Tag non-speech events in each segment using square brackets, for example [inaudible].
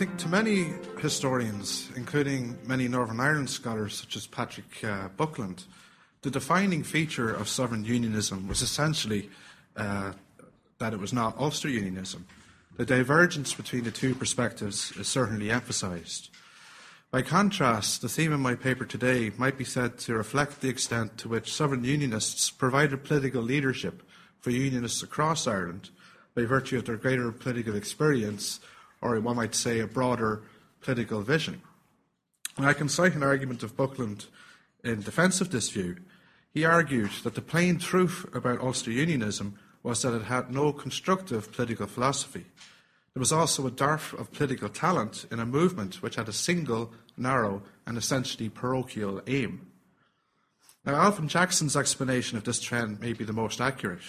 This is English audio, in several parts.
think to many historians, including many Northern Ireland scholars such as Patrick uh, Buckland, the defining feature of southern unionism was essentially uh, that it was not Ulster unionism. The divergence between the two perspectives is certainly emphasised. By contrast, the theme of my paper today might be said to reflect the extent to which southern unionists provided political leadership for unionists across Ireland by virtue of their greater political experience, or one might say a broader political vision. And I can cite an argument of Buckland in defence of this view. He argued that the plain truth about Ulster Unionism was that it had no constructive political philosophy. There was also a dearth of political talent in a movement which had a single, narrow, and essentially parochial aim. Now, Alvin Jackson's explanation of this trend may be the most accurate.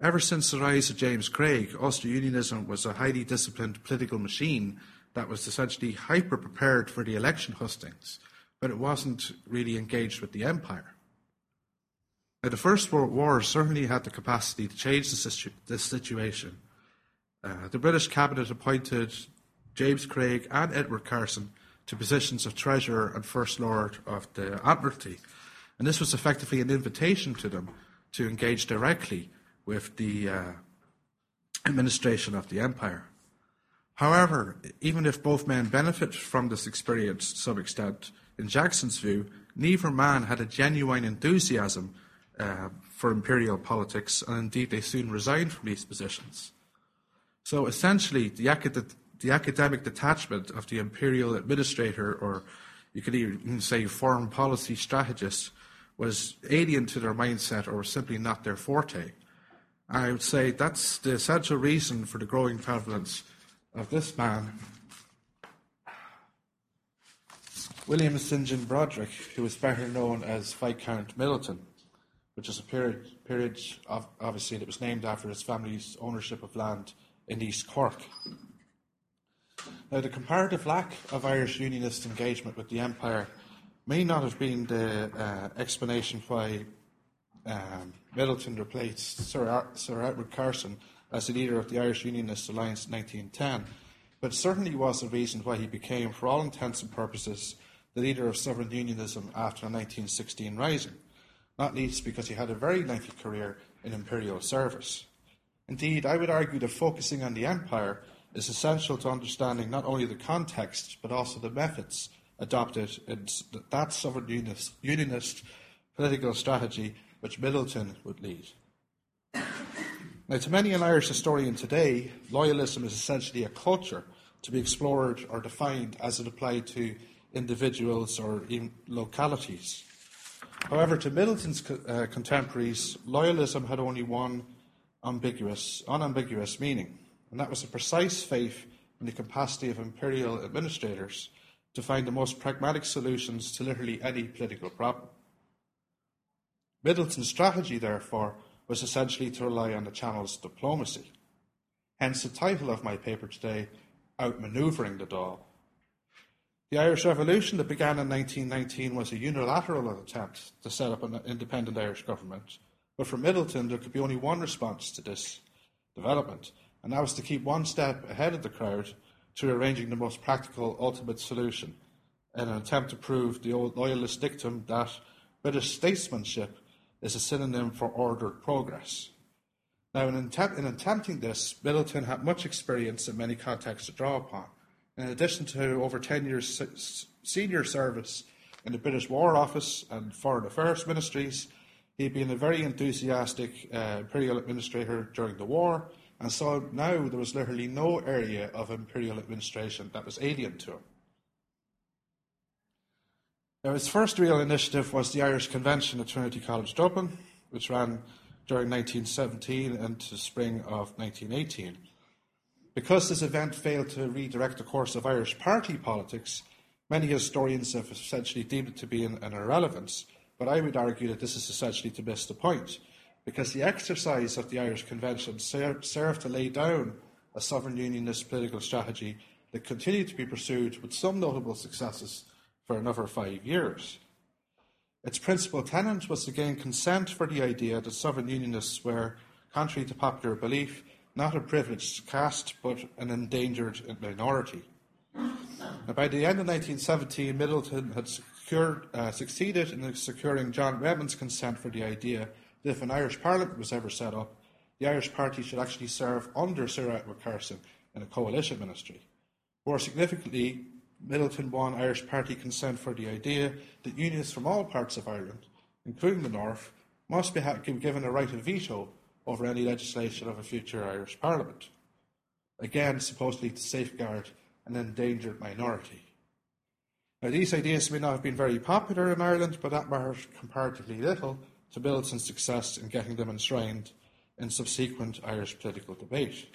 Ever since the rise of James Craig, Ulster Unionism was a highly disciplined political machine that was essentially hyper prepared for the election hustings, but it wasn't really engaged with the empire. Now, the First World War certainly had the capacity to change this situation. Uh, the British cabinet appointed James Craig and Edward Carson to positions of Treasurer and First Lord of the Admiralty, and this was effectively an invitation to them to engage directly with the uh, administration of the empire. However, even if both men benefit from this experience to some extent, in Jackson's view, neither man had a genuine enthusiasm uh, for imperial politics, and indeed they soon resigned from these positions. So essentially, the, acad- the academic detachment of the imperial administrator, or you could even say foreign policy strategist, was alien to their mindset or simply not their forte. I would say that's the essential reason for the growing prevalence of this man, William St. John Brodrick, who was better known as Viscount Midleton, which is a period, period of, obviously that was named after his family's ownership of land in East Cork. Now, the comparative lack of Irish Unionist engagement with the Empire may not have been the uh, explanation why um, Midleton replaced Sir, Ar- Sir Edward Carson as the leader of the Irish Unionist Alliance in 1910, but certainly was the reason why he became, for all intents and purposes, the leader of southern unionism after the 1916 Rising, not least because he had a very lengthy career in imperial service. Indeed, I would argue that focusing on the empire is essential to understanding not only the context, but also the methods adopted in that southern unionist, unionist political strategy which Midleton would lead. Now, to many an Irish historian today, loyalism is essentially a culture to be explored or defined as it applied to individuals or even localities. However, to Midleton's uh, contemporaries, loyalism had only one ambiguous, unambiguous meaning, and that was a precise faith in the capacity of imperial administrators to find the most pragmatic solutions to literally any political problem. Midleton's strategy, therefore, was essentially to rely on the Channel's diplomacy. Hence the title of my paper today, Outmanoeuvring the Dáil. The Irish Revolution that began in 1919 was a unilateral attempt to set up an independent Irish government. But for Midleton there could be only one response to this development, and that was to keep one step ahead of the crowd through arranging the most practical ultimate solution in an attempt to prove the old loyalist dictum that British statesmanship is a synonym for ordered progress. Now, in, in attempting this, Midleton had much experience in many contexts to draw upon. In addition to over 10 years senior service in the British War Office and Foreign Affairs Ministries, he'd been a very enthusiastic uh, imperial administrator during the war, and so now there was literally no area of imperial administration that was alien to him. Now, his first real initiative was the Irish Convention at Trinity College Dublin, which ran during 1917 into spring of 1918. Because this event failed to redirect the course of Irish party politics, many historians have essentially deemed it to be an, an irrelevance, but I would argue that this is essentially to miss the point, because the exercise of the Irish Convention ser- served to lay down a southern unionist political strategy that continued to be pursued with some notable successes for another five years. Its principal tenet was to gain consent for the idea that southern unionists were, contrary to popular belief, not a privileged caste but an endangered minority. Now, by the end of 1917, Midleton had secured, uh, succeeded in securing John Redmond's consent for the idea that if an Irish Parliament was ever set up, the Irish Party should actually serve under Sir Edward Carson in a coalition ministry. More significantly, Midleton won Irish Party consent for the idea that unionists from all parts of Ireland, including the North, must be given a right of veto over any legislation of a future Irish Parliament. Again, supposedly to safeguard an endangered minority. Now, these ideas may not have been very popular in Ireland, but that mattered comparatively little to Midleton's success in getting them enshrined in subsequent Irish political debate.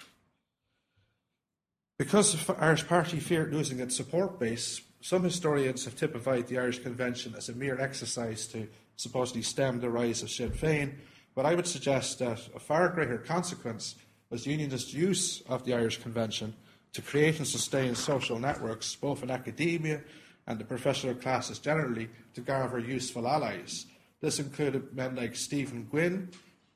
Because the Irish Party feared losing its support base, some historians have typified the Irish Convention as a mere exercise to supposedly stem the rise of Sinn Féin, but I would suggest that a far greater consequence was unionist use of the Irish Convention to create and sustain social networks, both in academia and the professional classes generally, to gather useful allies. This included men like Stephen Gwynn,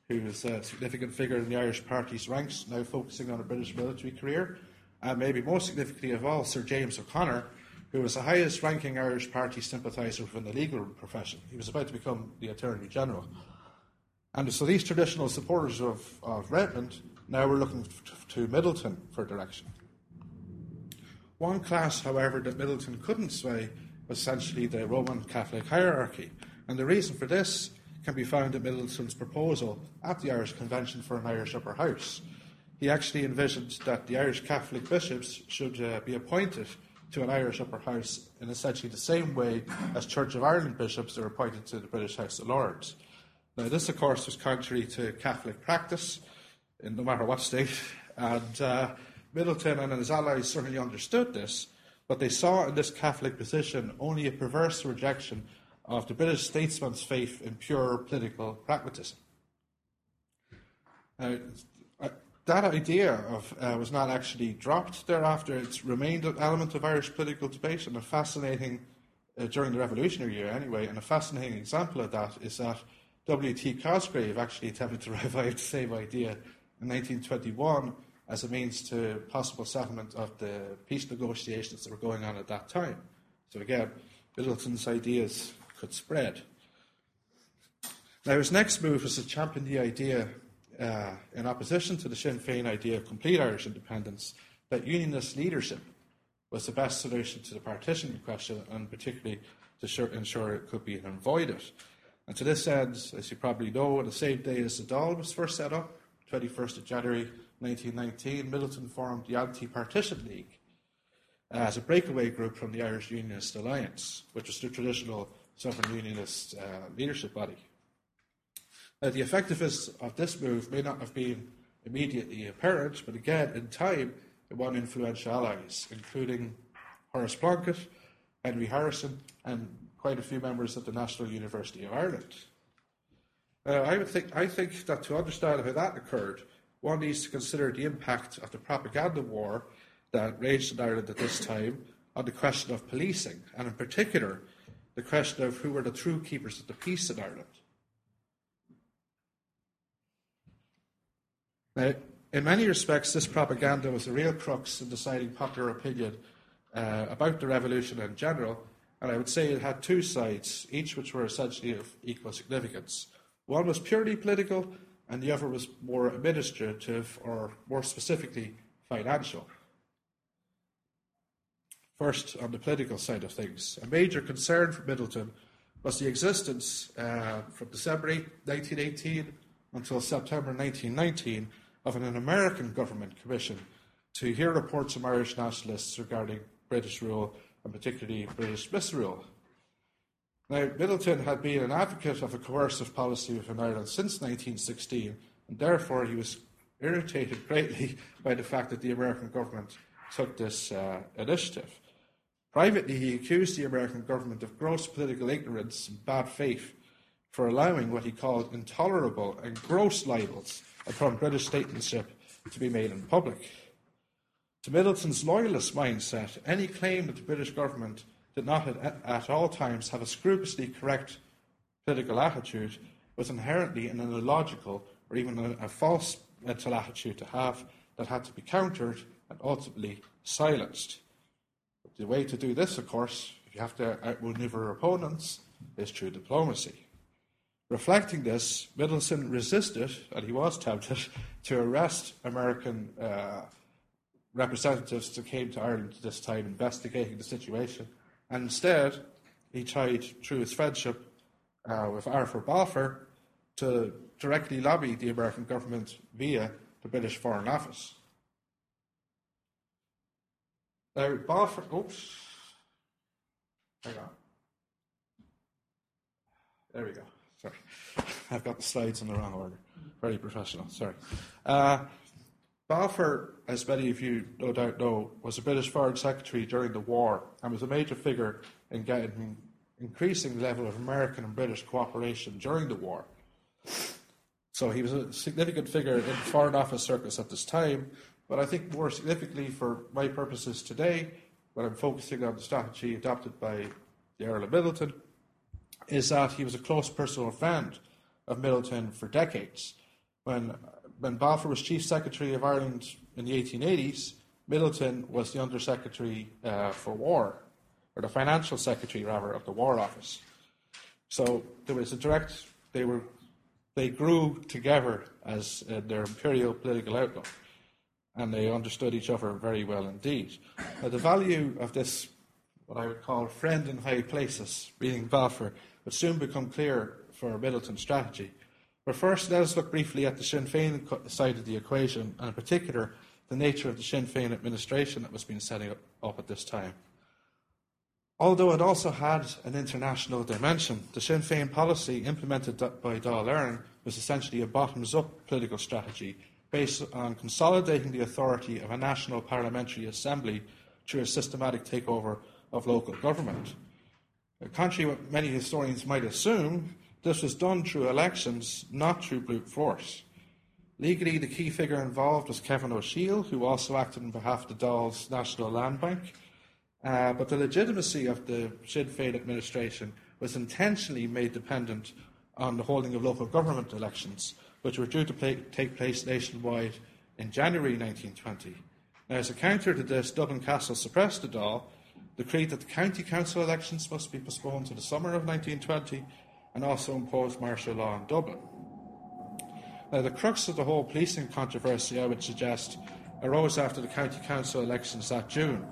who was a significant figure in the Irish Party's ranks, now focusing on a British military career, and maybe most significantly of all, Sir James O'Connor, who was the highest ranking Irish Party sympathiser within the legal profession. He was about to become the Attorney General. And so these traditional supporters of, of Redmond now were looking to Midleton for direction. One class, however, that Midleton couldn't sway was essentially the Roman Catholic hierarchy. And the reason for this can be found in Midleton's proposal at the Irish Convention for an Irish Upper House. He actually envisioned that the Irish Catholic bishops should uh, be appointed to an Irish Upper House in essentially the same way as Church of Ireland bishops are appointed to the British House of Lords. Now, this, of course, was contrary to Catholic practice, in no matter what state, and uh, Midleton and his allies certainly understood this, but they saw in this Catholic position only a perverse rejection of the British statesman's faith in pure political pragmatism. Uh, that idea of, uh, was not actually dropped thereafter. It's remained an element of Irish political debate, and a fascinating, uh, during the Revolutionary year anyway, and a fascinating example of that is that W.T. Cosgrave actually attempted to [laughs] revive the same idea in 1921 as a means to possible settlement of the peace negotiations that were going on at that time. So again, Midleton's ideas could spread. Now, his next move was to champion the idea uh, in opposition to the Sinn Féin idea of complete Irish independence, that unionist leadership was the best solution to the partition question, and particularly to ensure it could be avoided. And to this end, as you probably know, on the same day as the Dáil was first set up, 21st of January 1919, Midleton formed the Anti Partition League uh, as a breakaway group from the Irish Unionist Alliance, which was the traditional Southern Unionist uh, leadership body. Now, the effectiveness of this move may not have been immediately apparent, but again, in time, it won influential allies, including Horace Plunkett, Henry Harrison, and quite a few members of the National University of Ireland. Uh, I, would think, I think that to understand how that occurred, one needs to consider the impact of the propaganda war that raged in Ireland at this time on the question of policing, and in particular, the question of who were the true keepers of the peace in Ireland. Now, in many respects, this propaganda was a real crux in deciding popular opinion uh, about the revolution in general, and I would say it had two sides, each which were essentially of equal significance. One was purely political, and the other was more administrative, or more specifically, financial. First, on the political side of things, a major concern for Midleton was the existence, uh, from December 8, 1918 until September 1919, of an American government commission to hear reports from Irish nationalists regarding British rule and particularly British misrule. Now, Midleton had been an advocate of a coercive policy within Ireland since 1916, and therefore he was irritated greatly [laughs] by the fact that the American government took this uh, initiative. Privately, he accused the American government of gross political ignorance and bad faith for allowing what he called intolerable and gross libels upon British statesmanship to be made in public. To Midleton's loyalist mindset, any claim that the British government did not at, at all times have a scrupulously correct political attitude was inherently an illogical or even a, a false mental attitude to have that had to be countered and ultimately silenced. The way to do this, of course, if you have to outmaneuver opponents, is through diplomacy. Reflecting this, Midleton resisted, and he was tempted, [laughs] to arrest American uh, representatives that came to Ireland at this time investigating the situation. And instead, he tried, through his friendship uh, with Arthur Balfour, to directly lobby the American government via the British Foreign Office. Now, Balfour, oops, hang on. There we go. Sorry. [laughs] I've got the slides in the wrong order. Very professional, sorry. Uh, Balfour, as many of you no doubt know, was a British Foreign Secretary during the war and was a major figure in getting increasing level of American and British cooperation during the war. So he was a significant figure in the Foreign Office circus at this time, but I think more significantly for my purposes today, when I'm focusing on the strategy adopted by the Earl of Midleton, is that he was a close personal friend of Midleton for decades. When, when Balfour was Chief Secretary of Ireland in the 1880s, Midleton was the Under Secretary uh, for War, or the Financial Secretary, rather, of the War Office. So there was a direct, they were, they grew together as uh, their imperial political outlook, and they understood each other very well indeed. Now, the value of this, what I would call friend in high places, being Balfour, would soon become clear for Midleton's strategy. But first, let us look briefly at the Sinn Féin side of the equation, and in particular, the nature of the Sinn Féin administration that was being set up at this time. Although it also had an international dimension, the Sinn Féin policy implemented by Dáil Éireann was essentially a bottoms up political strategy based on consolidating the authority of a national parliamentary assembly through a systematic takeover of local government. Contrary to what many historians might assume, this was done through elections, not through brute force. Legally, the key figure involved was Kevin O'Shiel, who also acted on behalf of the Dáil's National Land Bank. Uh, but the legitimacy of the Sinn Féin administration was intentionally made dependent on the holding of local government elections, which were due to play, take place nationwide in January 1920. Now, as a counter to this, Dublin Castle suppressed the Dáil decreed that the county council elections must be postponed to the summer of 1920 and also imposed martial law in Dublin. Now, the crux of the whole policing controversy, I would suggest, arose after the county council elections that June.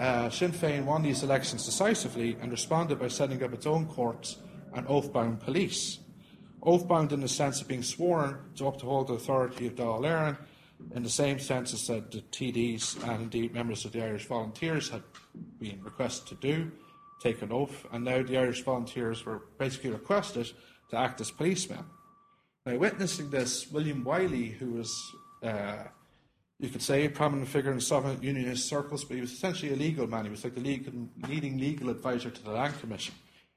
Uh, Sinn Féin won these elections decisively and responded by setting up its own courts and oath-bound police. Oath-bound in the sense of being sworn to uphold the authority of Dáil Éireann in the same sense as that the TDs and indeed members of the Irish Volunteers had been requested to do, take an oath, and now the Irish Volunteers were basically requested to act as policemen. Now, witnessing this, William Wylie, who was, uh, you could say, a prominent figure in Southern Unionist circles, but he was essentially a legal man. He was like the legal, leading legal advisor to the Land Commission.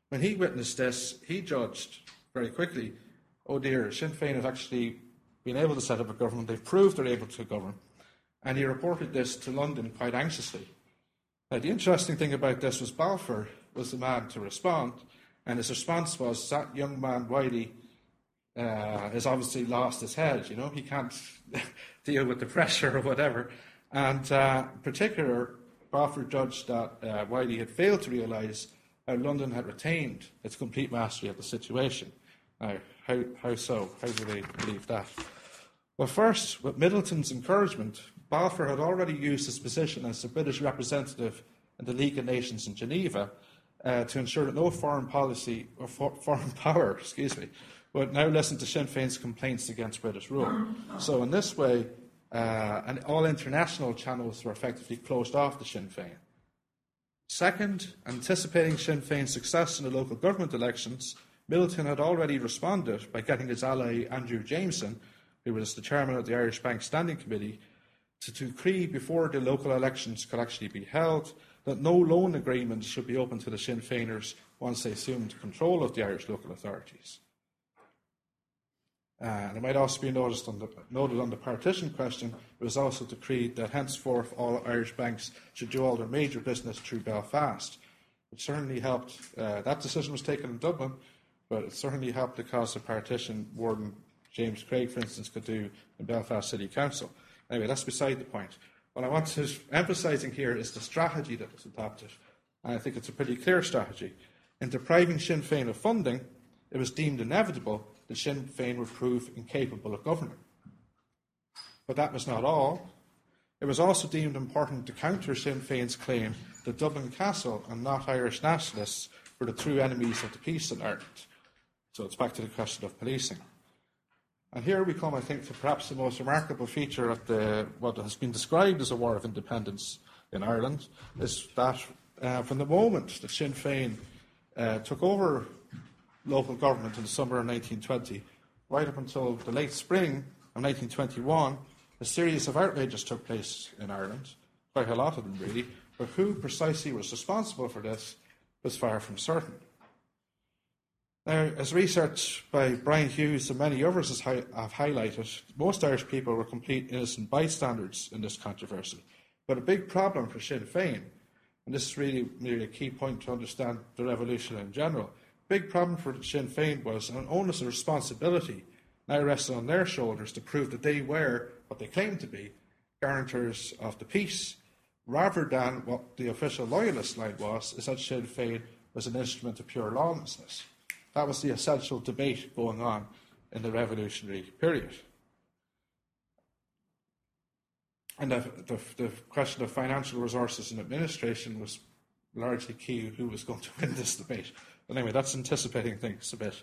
When he witnessed this, he judged very quickly, oh dear, Sinn Féin has actually been able to set up a government. They've proved they're able to govern. And he reported this to London quite anxiously. Now, the interesting thing about this was Balfour was the man to respond, and his response was that young man, Wylie, uh, has obviously lost his head. You know, he can't [laughs] deal with the pressure or whatever. And uh, in particular, Balfour judged that uh, Wylie had failed to realise how London had retained its complete mastery of the situation. Now, how, how so? How do they believe that? Well, first, with Midleton's encouragement, Balfour had already used his position as the British representative in the League of Nations in Geneva uh, to ensure that no foreign policy or for, foreign [laughs] power, excuse me, would now listen to Sinn Féin's complaints against British rule. So, in this way, uh, and all international channels were effectively closed off to Sinn Féin. Second, anticipating Sinn Féin's success in the local government elections, Midleton had already responded by getting his ally Andrew Jameson, who was the chairman of the Irish Bank Standing Committee, to decree before the local elections could actually be held that no loan agreements should be open to the Sinn Féiners once they assumed control of the Irish local authorities. Uh, and it might also be noticed on the, noted on the partition question, it was also decreed that henceforth all Irish banks should do all their major business through Belfast, which certainly helped. Uh, that decision was taken in Dublin, but it certainly helped the cause of partition Warden James Craig, for instance, could do in Belfast City Council. Anyway, that's beside the point. what I want to emphasising here is the strategy that was adopted. And I think it's a pretty clear strategy. In depriving Sinn Féin of funding, it was deemed inevitable that Sinn Féin would prove incapable of governing. But that was not all. It was also deemed important to counter Sinn Féin's claim that Dublin Castle and not Irish nationalists were the true enemies of the peace in Ireland. So it's back to the question of policing. And here we come, I think, to perhaps the most remarkable feature of the, what has been described as a war of independence in Ireland, is that uh, from the moment that Sinn Féin uh, took over local government in the summer of 1920, right up until the late spring of 1921, a series of outrages took place in Ireland, quite a lot of them really, but who precisely was responsible for this was far from certain. Now, as research by Brian Hughes and many others have highlighted, most Irish people were complete innocent bystanders in this controversy. But a big problem for Sinn Féin, and this is really, really a key point to understand the revolution in general, big problem for Sinn Féin was an onus of responsibility now rested on their shoulders to prove that they were what they claimed to be guarantors of the peace, rather than what the official loyalist line was, is that Sinn Féin was an instrument of pure lawlessness. That was the essential debate going on in the revolutionary period. And the, the, the, question of financial resources and administration was largely key who was going to win this debate. But anyway, that's anticipating things a bit.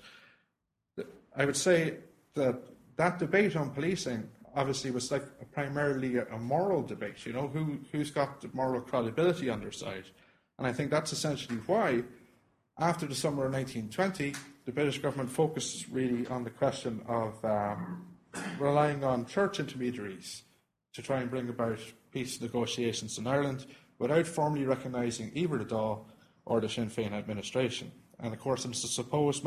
I would say that that debate on policing obviously was like a primarily a, moral debate. You know, who who's got the moral credibility on their side, and I think that's essentially why, after the summer of 1920, the British government focused really on the question of um, relying on church intermediaries to try and bring about peace negotiations in Ireland without formally recognising either the Dáil or the Sinn Féin administration. And of course, in a supposed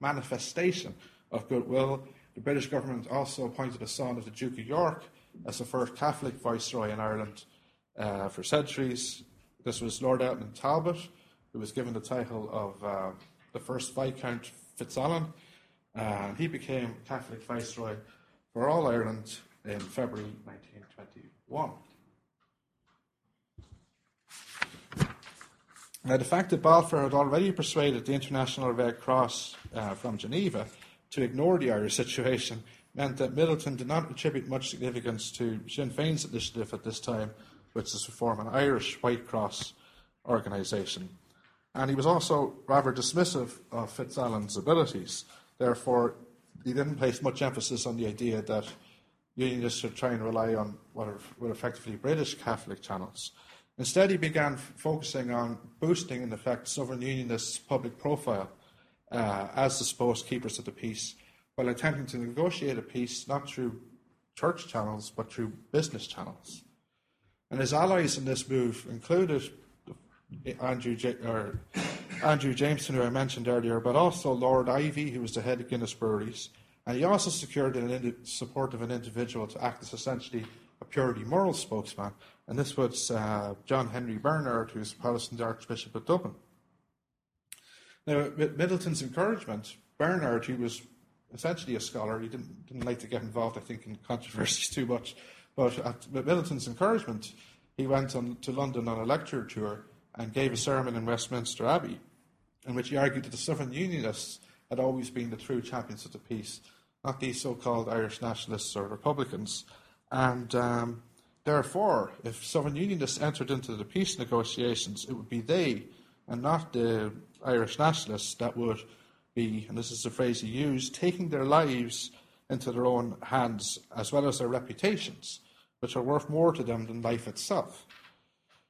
manifestation of goodwill the British government also appointed a son of the Duke of York as the first Catholic viceroy in Ireland uh, for centuries. This was Lord Edmund Talbot, who was given the title of uh, the first Viscount Fitzalan, and he became Catholic viceroy for all Ireland in February 1921. Now, the fact that Balfour had already persuaded the International Red Cross uh, from Geneva to ignore the Irish situation meant that Midleton did not attribute much significance to Sinn Féin's initiative at this time, which is to form an Irish White Cross organisation. And he was also rather dismissive of Fitzalan's abilities. Therefore, he didn't place much emphasis on the idea that Unionists should try and rely on what were effectively British Catholic channels. Instead, he began f- focusing on boosting, in effect, Southern Unionists' public profile uh, as the supposed keepers of the peace, while attempting to negotiate a peace not through church channels but through business channels. And his allies in this move included Andrew, J- or Andrew Jameson, who I mentioned earlier, but also Lord Iveagh, who was the head of Guinness Breweries. And he also secured the support of an individual to act as essentially a purely moral spokesman, and this was uh, John Henry Bernard, who's the Protestant Archbishop of Dublin. Now, with Midleton's encouragement, Bernard, who was essentially a scholar, he didn't, didn't like to get involved, I think, in controversies [laughs] too much, but at, with Midleton's encouragement, he went on to London on a lecture tour and gave a sermon in Westminster Abbey, in which he argued that the Southern Unionists had always been the true champions of the peace, not these so called Irish nationalists or Republicans. And um, therefore, if Southern Unionists entered into the peace negotiations, it would be they and not the Irish nationalists that would be, and this is the phrase he used, taking their lives into their own hands as well as their reputations, which are worth more to them than life itself.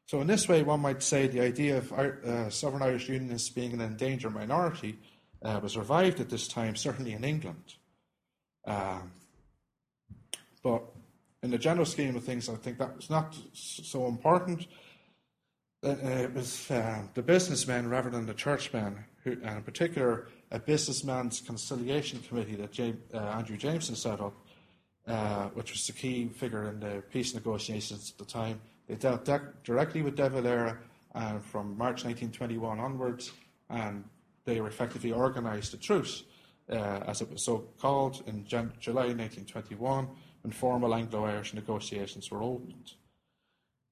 So, in this way, one might say the idea of uh, Southern Irish Unionists being an endangered minority uh, was revived at this time, certainly in England. Um, but in the general scheme of things, I think that was not so important uh, it was uh, the businessmen rather than the churchmen, who, and in particular, a businessman's conciliation committee that James, uh, Andrew Jameson set up, uh, which was the key figure in the peace negotiations at the time. They dealt de- directly with De Valera uh, from March 1921 onwards, and they effectively organised a truce, uh, as it was so called, in July 1921, when formal Anglo Irish negotiations were opened.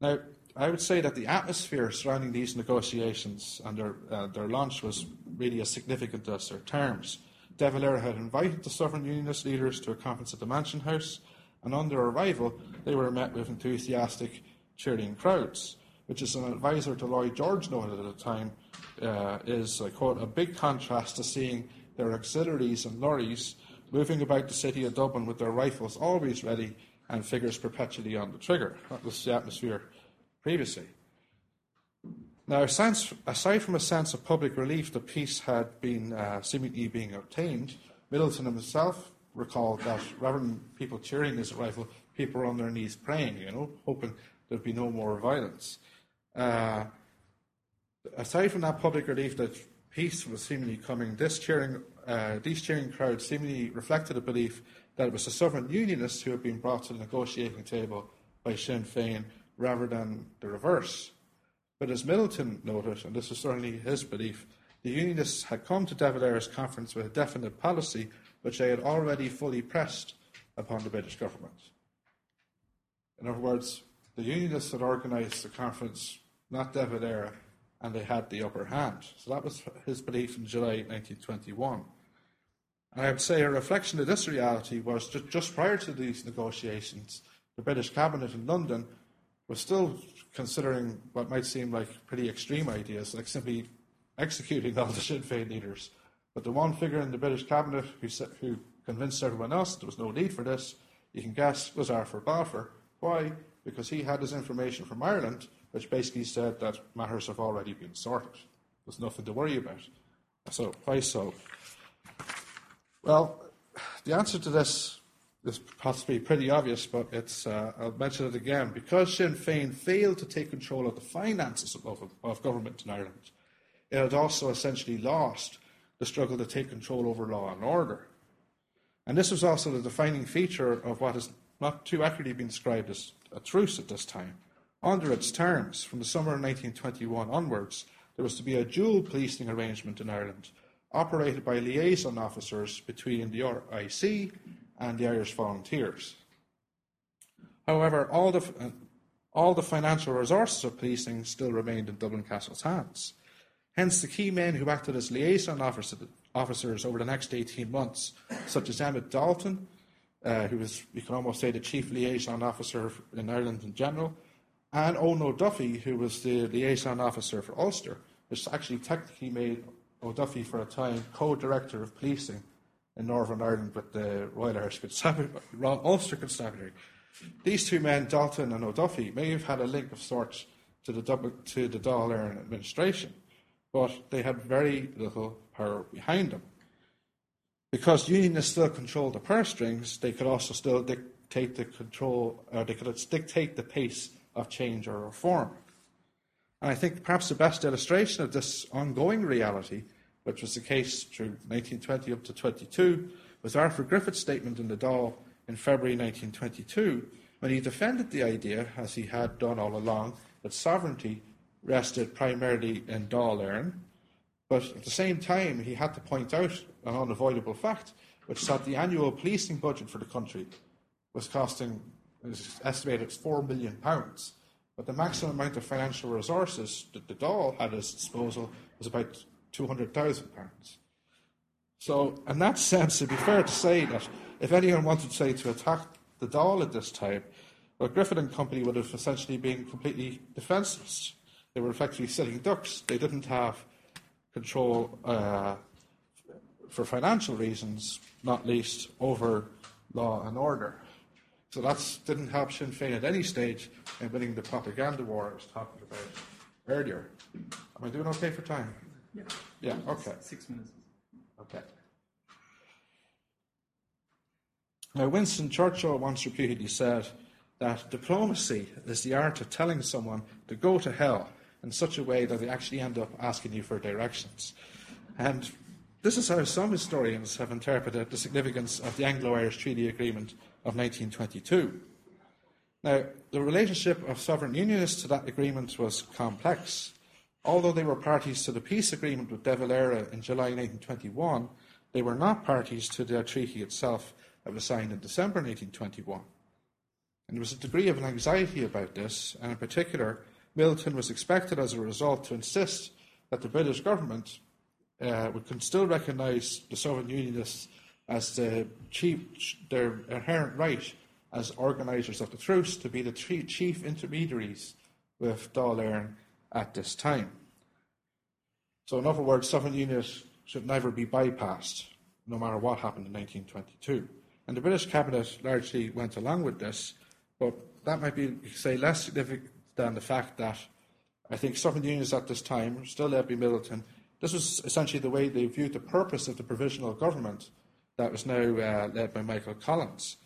Now, I would say that the atmosphere surrounding these negotiations and their, uh, their launch was really as significant as their terms. De Valera had invited the Southern Unionist leaders to a conference at the Mansion House, and on their arrival, they were met with enthusiastic, cheering crowds, which, is an advisor to Lloyd George noted at the time, uh, is, I quote, a big contrast to seeing their auxiliaries and lorries moving about the city of Dublin with their rifles always ready and figures perpetually on the trigger. That was the atmosphere previously. Now, sense, aside from a sense of public relief that peace had been uh, seemingly being obtained, Midleton himself recalled that rather than people cheering his arrival, people were on their knees praying, you know, hoping there'd be no more violence. Uh, aside from that public relief that peace was seemingly coming, this cheering, uh, these cheering crowds seemingly reflected a belief that it was the southern unionists who had been brought to the negotiating table by Sinn Féin rather than the reverse. But as Midleton noted, and this was certainly his belief, the Unionists had come to De Valera's conference with a definite policy which they had already fully pressed upon the British government. In other words, the Unionists had organised the conference, not De Valera, and they had the upper hand. So that was his belief in July 1921. And I would say a reflection of this reality was just, just prior to these negotiations, the British cabinet in London was still considering what might seem like pretty extreme ideas, like simply executing all the [laughs] Sinn Féin leaders. But the one figure in the British cabinet who, who convinced everyone else there was no need for this, you can guess, was Arthur Balfour. Why? Because he had his information from Ireland, which basically said that matters have already been sorted. There's nothing to worry about. So, why so? Well, the answer to this is possibly pretty obvious, but it's, uh, I'll mention it again. Because Sinn Féin failed to take control of the finances of, of government in Ireland, it had also essentially lost the struggle to take control over law and order. And this was also the defining feature of what has not too accurately been described as a truce at this time. Under its terms, from the summer of 1921 onwards, there was to be a dual policing arrangement in Ireland, operated by liaison officers between the RIC and the Irish Volunteers. However, all the, uh, all the financial resources of policing still remained in Dublin Castle's hands. Hence, the key men who acted as liaison officers over the next 18 months, such as Emmet Dalton, uh, who was, you can almost say, the chief liaison officer in Ireland in general, and Owen Duffy, who was the liaison officer for Ulster, which actually technically made O'Duffy for a time co director of policing in Northern Ireland with the Royal Irish Constabulary, Ulster Constabulary. These two men, Dalton and O'Duffy, may have had a link of sorts to the, to the Dáil administration, but they had very little power behind them. Because unionists still control the purse strings, they could also still dictate the control, or they could dictate the pace of change or reform. And I think perhaps the best illustration of this ongoing reality which was the case through 1920 up to 22, was Arthur Griffith's statement in the Dáil in February 1922 when he defended the idea, as he had done all along, that sovereignty rested primarily in Éireann, but at the same time he had to point out an unavoidable fact, which is that the annual policing budget for the country was costing, is estimated, £4 million. But the maximum amount of financial resources that the Dáil had at its disposal was about £200,000. So, in that sense, it'd be fair to say that if anyone wanted, say, to attack the Dáil at this time, well, Griffith and Company would have essentially been completely defenceless. They were effectively sitting ducks. They didn't have control uh, for financial reasons, not least over law and order. So that didn't help Sinn Féin at any stage in winning the propaganda war I was talking about earlier. Am I doing okay for time? Yeah. Yeah, okay. Six minutes. Okay. Now, Winston Churchill once repeatedly said that diplomacy is the art of telling someone to go to hell in such a way that they actually end up asking you for directions. And this is how some historians have interpreted the significance of the Anglo Irish Treaty Agreement of 1922. Now, the relationship of southern unionists to that agreement was complex. Although they were parties to the peace agreement with De Valera in July 1921, they were not parties to the treaty itself that was signed in December 1921. And there was a degree of anxiety about this, and in particular, Midleton was expected as a result to insist that the British government uh, can still recognise the Southern Unionists as the chief, their inherent right as organisers of the truce to be the three chief intermediaries with Éireann at this time. So, in other words, Soviet unions should never be bypassed, no matter what happened in 1922. And the British cabinet largely went along with this, but that might be, say, less significant than the fact that I think Soviet unions at this time, still by Midleton, this was essentially the way they viewed the purpose of the provisional government that was now uh, led by Michael Collins.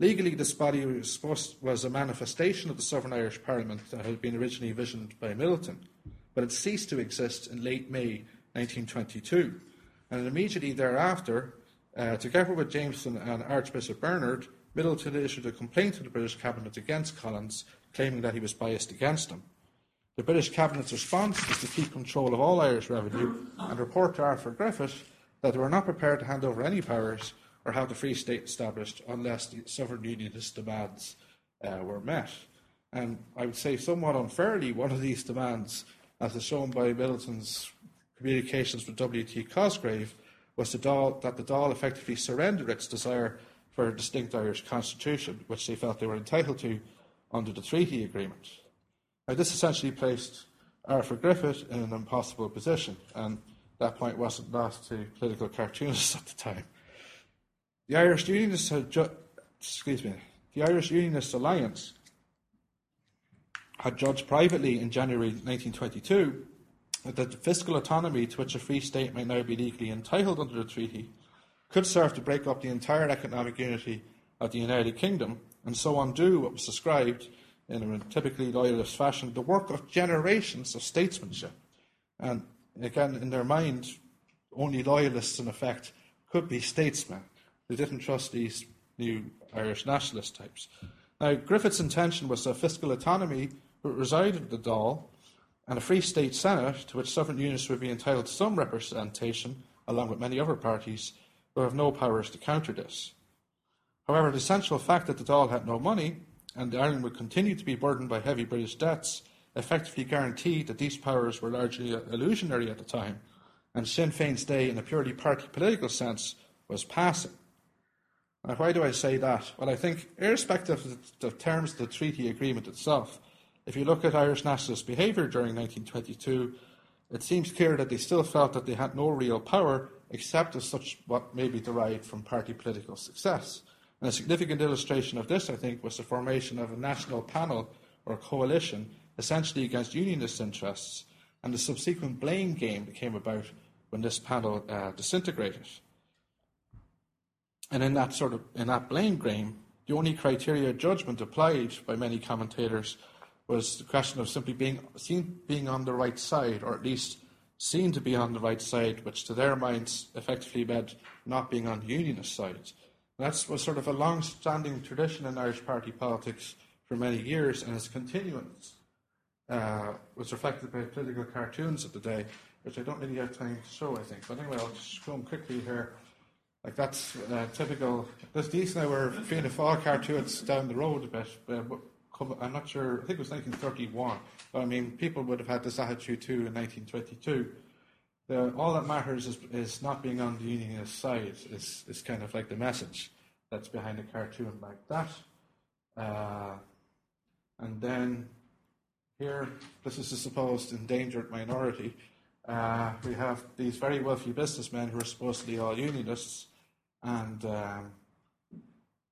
Legally, this body was, was a manifestation of the Southern Irish Parliament that had been originally envisioned by Midleton, but it ceased to exist in late May 1922. And immediately thereafter, uh, together with Jameson and Archbishop Bernard, Midleton issued a complaint to the British Cabinet against Collins, claiming that he was biased against him. The British Cabinet's response was to keep control of all Irish revenue and report to Arthur Griffith that they were not prepared to hand over any powers or have the Free State established unless the southern unionist demands uh, were met. And I would say, somewhat unfairly, one of these demands, as is shown by Midleton's communications with W.T. Cosgrave, was the Dáil, that the Dáil effectively surrender its desire for a distinct Irish constitution, which they felt they were entitled to under the treaty agreement. Now, this essentially placed Arthur Griffith in an impossible position, and that point wasn't lost to political cartoonists [laughs] at the time. The Irish Unionists had ju- excuse me, the Irish Unionist Alliance had judged privately in January 1922 that the fiscal autonomy to which a free state might now be legally entitled under the treaty could serve to break up the entire economic unity of the United Kingdom and so undo what was described in a typically loyalist fashion the work of generations of statesmanship. And again, in their mind, only loyalists, in effect, could be statesmen. They didn't trust these new Irish nationalist types. Now, Griffith's intention was that fiscal autonomy would reside in the Dáil and a free state Senate, to which sovereign unions would be entitled to some representation, along with many other parties, would have no powers to counter this. However, the essential fact that the Dáil had no money and Ireland would continue to be burdened by heavy British debts effectively guaranteed that these powers were largely illusionary at the time, and Sinn Féin's day, in a purely party political sense, was passing. Now, why do I say that? Well, I think, irrespective of the terms of the treaty agreement itself, if you look at Irish nationalist behaviour during 1922, it seems clear that they still felt that they had no real power except as such what may be derived from party political success. And a significant illustration of this, I think, was the formation of a national panel or coalition essentially against unionist interests, and the subsequent blame game that came about when this panel uh, disintegrated. And in that sort of in that blame game, the only criteria judgment applied by many commentators was the question of simply being seen being on the right side, or at least seen to be on the right side, which to their minds effectively meant not being on the unionist side. That was sort of a long-standing tradition in Irish party politics for many years, and its continuance uh, was reflected by political cartoons of the day, which I don't really have time to show, I think. But anyway, I'll just them quickly here. Like that's uh, typical. There's these now were Fianna Fáil cartoons down the road a bit. Uh, I'm not sure. I think it was 1931. But I mean, people would have had this attitude too in 1922. The, all that matters is, is not being on the unionist side. Is is kind of like the message that's behind a cartoon like that. Uh, and then here, this is a supposed endangered minority. Uh, we have these very wealthy businessmen who are supposedly all unionists, and um,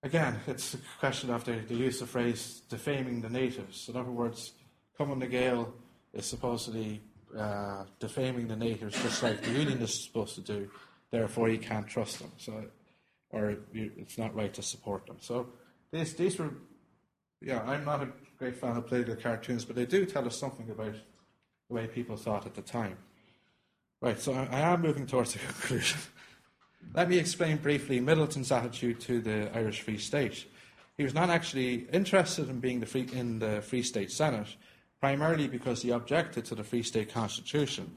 again, it's a question of the, the, use of phrase defaming the natives. In other words, Cumann na nGaedheal is supposedly uh, defaming the natives just like the unionists are supposed to do. Therefore, you can't trust them. So, or you, it's not right to support them. So, these these were, yeah, I'm not a great fan of political cartoons, but they do tell us something about the way people thought at the time. Right, so I am moving towards the [laughs] conclusion. Let me explain briefly Midleton's attitude to the Irish Free State. He was not actually interested in being the free, in the Free State Senate, primarily because he objected to the Free State Constitution.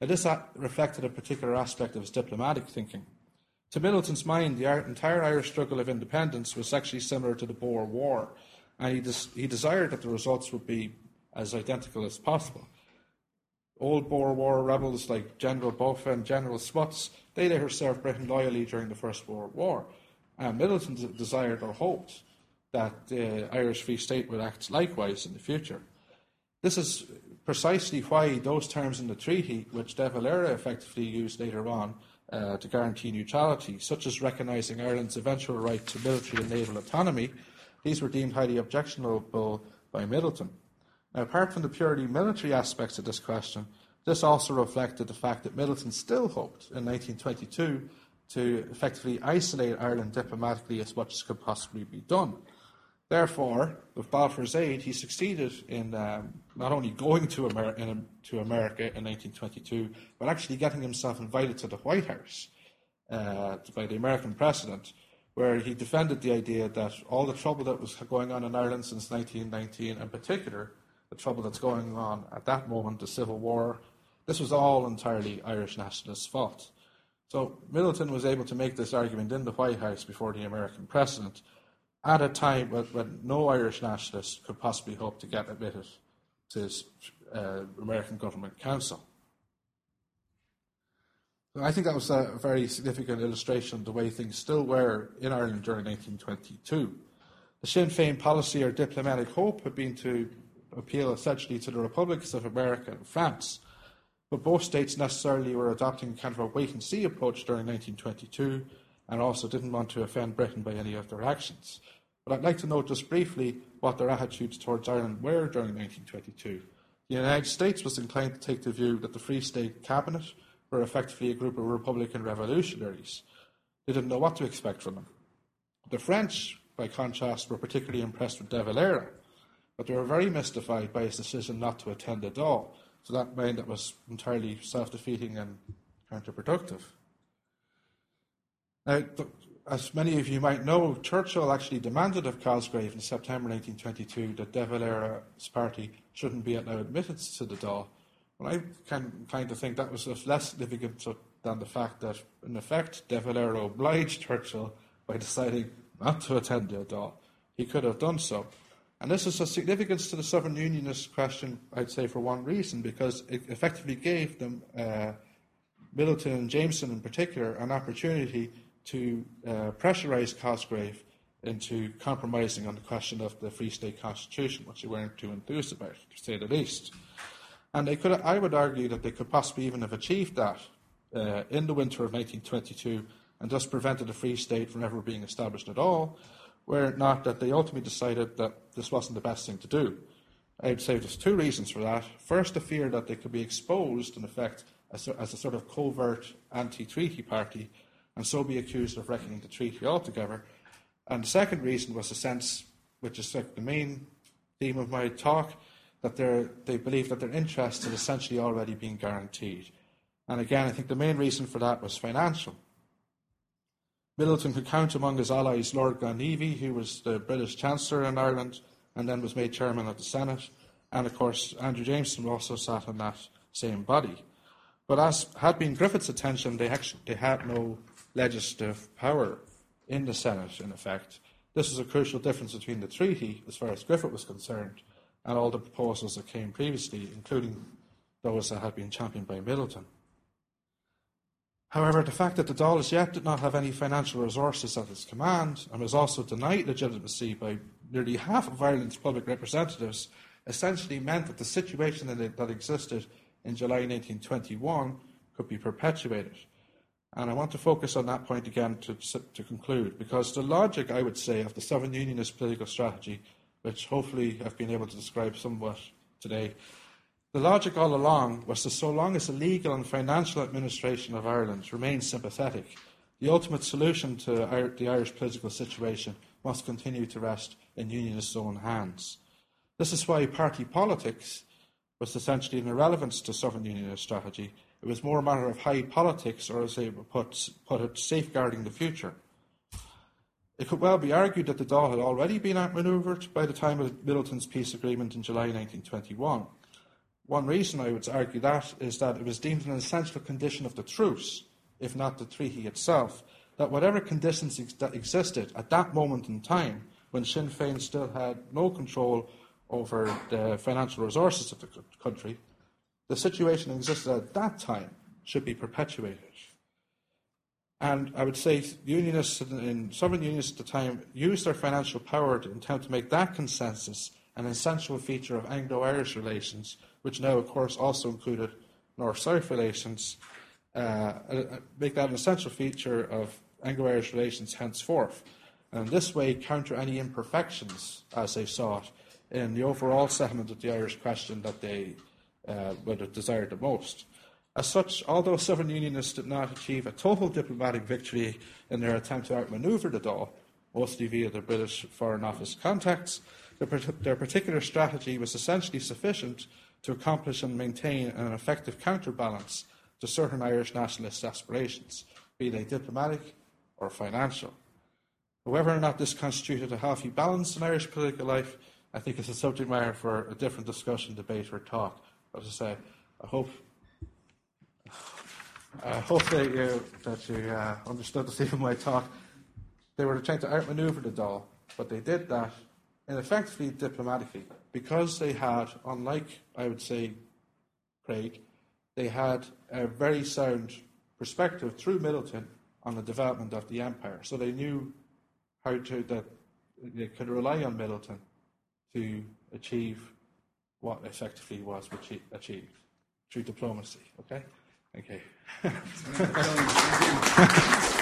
Now, this reflected a particular aspect of his diplomatic thinking. To Midleton's mind, the entire Irish struggle of independence was actually similar to the Boer War, and he, des- he desired that the results would be as identical as possible. Old Boer War rebels like General Botha and General Smuts, they later served Britain loyally during the First World War. And Midleton desired or hoped that the Irish Free State would act likewise in the future. This is precisely why those terms in the treaty, which De Valera effectively used later on uh, to guarantee neutrality, such as recognising Ireland's eventual right to military and naval autonomy, these were deemed highly objectionable by Midleton. Now, apart from the purely military aspects of this question, this also reflected the fact that Midleton still hoped in 1922 to effectively isolate Ireland diplomatically as much as could possibly be done. Therefore, with Balfour's aid, he succeeded in um, not only going to, Amer- in, to, America in 1922, but actually getting himself invited to the White House uh, by the American president, where he defended the idea that all the trouble that was going on in Ireland since 1919, in particular, the trouble that's going on at that moment, the Civil War, this was all entirely Irish nationalists' fault. So Midleton was able to make this argument in the White House before the American president at a time when, when no Irish nationalist could possibly hope to get admitted to his uh, American government council. I think that was a very significant illustration of the way things still were in Ireland during 1922. The Sinn Féin policy or diplomatic hope had been to appeal essentially to the republics of America and France, but both states necessarily were adopting kind of a wait and see approach during 1922 and also didn't want to offend Britain by any of their actions. But I'd like to note just briefly what their attitudes towards Ireland were during 1922. The United States was inclined to take the view that the Free State Cabinet were effectively a group of Republican revolutionaries. They didn't know what to expect from them. The French, by contrast, were particularly impressed with De Valera, but they were very mystified by his decision not to attend at all. So that meant it was entirely self defeating and counterproductive. Now, as many of you might know, Churchill actually demanded of Cosgrave in September 1922 that De Valera's party shouldn't be allowed admitted to the Dáil. Well, I can kind of think that was of less significant than the fact that, in effect, De Valera obliged Churchill by deciding not to attend the Dáil. He could have done so. And this is of significance to the Southern Unionist question, I'd say, for one reason, because it effectively gave them, uh, Midleton and Jameson in particular, an opportunity to uh, pressurise Cosgrave into compromising on the question of the Free State Constitution, which they weren't too enthused about, to say the least. And they could, I would argue that they could possibly even have achieved that uh, in the winter of 1922 and thus prevented a Free State from ever being established at all, were it not that they ultimately decided that this wasn't the best thing to do. I would say there's two reasons for that. First, the fear that they could be exposed, in effect, as, as a sort of covert anti treaty party and so be accused of wrecking the treaty altogether. And the second reason was the sense, which is like the main theme of my talk, that they believe that their interests had essentially already been guaranteed. And again, I think the main reason for that was financial. Midleton could count among his allies Lord Glenavy, who was the British Chancellor in Ireland and then was made Chairman of the Senate. And of course, Andrew Jameson also sat on that same body. But as had been Griffith's attention, they, actually, they had no legislative power in the Senate, in effect. This was a crucial difference between the treaty, as far as Griffith was concerned, and all the proposals that came previously, including those that had been championed by Midleton. However, the fact that the Dáil as yet did not have any financial resources at its command and was also denied legitimacy by nearly half of Ireland's public representatives essentially meant that the situation that, that existed in July 1921 could be perpetuated. And I want to focus on that point again to, to conclude, because the logic, I would say, of the Southern Unionist political strategy, which hopefully I've been able to describe somewhat today, the logic all along was that so long as the legal and financial administration of Ireland remains sympathetic, the ultimate solution to the Irish political situation must continue to rest in Unionists' own hands. This is why party politics was essentially an irrelevance to Southern Unionist strategy it was more a matter of high politics, or as they put, put it, safeguarding the future. It could well be argued that the Dáil had already been outmanoeuvred by the time of Midleton's peace agreement in July 1921. One reason I would argue that is that it was deemed an essential condition of the truce, if not the treaty itself, that whatever conditions ex- that existed at that moment in time when Sinn Féin still had no control over the financial resources of the country, the situation existed at that time should be perpetuated. And I would say unionists in southern unionists at the time used their financial power to attempt to make that consensus an essential feature of Anglo-Irish relations, which now, of course, also included North-South relations, uh, uh, make that an essential feature of Anglo-Irish relations henceforth, and this way counter any imperfections, as they saw it, in the overall settlement of the Irish question that they uh, would have desired the most. As such, although Southern Unionists did not achieve a total diplomatic victory in their attempt to outmaneuver the Dáil, mostly via their British Foreign Office contacts, their particular strategy was essentially sufficient to accomplish and maintain an effective counterbalance to certain Irish nationalist aspirations, be they diplomatic or financial. Whether or not this constituted a healthy balance in Irish political life, I think is a subject matter for a different discussion, debate, or talk. As I say, I hope I hope that you, that you uh, understood the theme of my talk. They were trying to outmaneuver the Dáil, but they did that and effectively diplomatically because they had, unlike I would say, Craig, they had a very sound perspective through Midleton on the development of the empire. So they knew how to that they could rely on Midleton to achieve what effectively was achieved through diplomacy. Okay. Okay. [laughs] [laughs]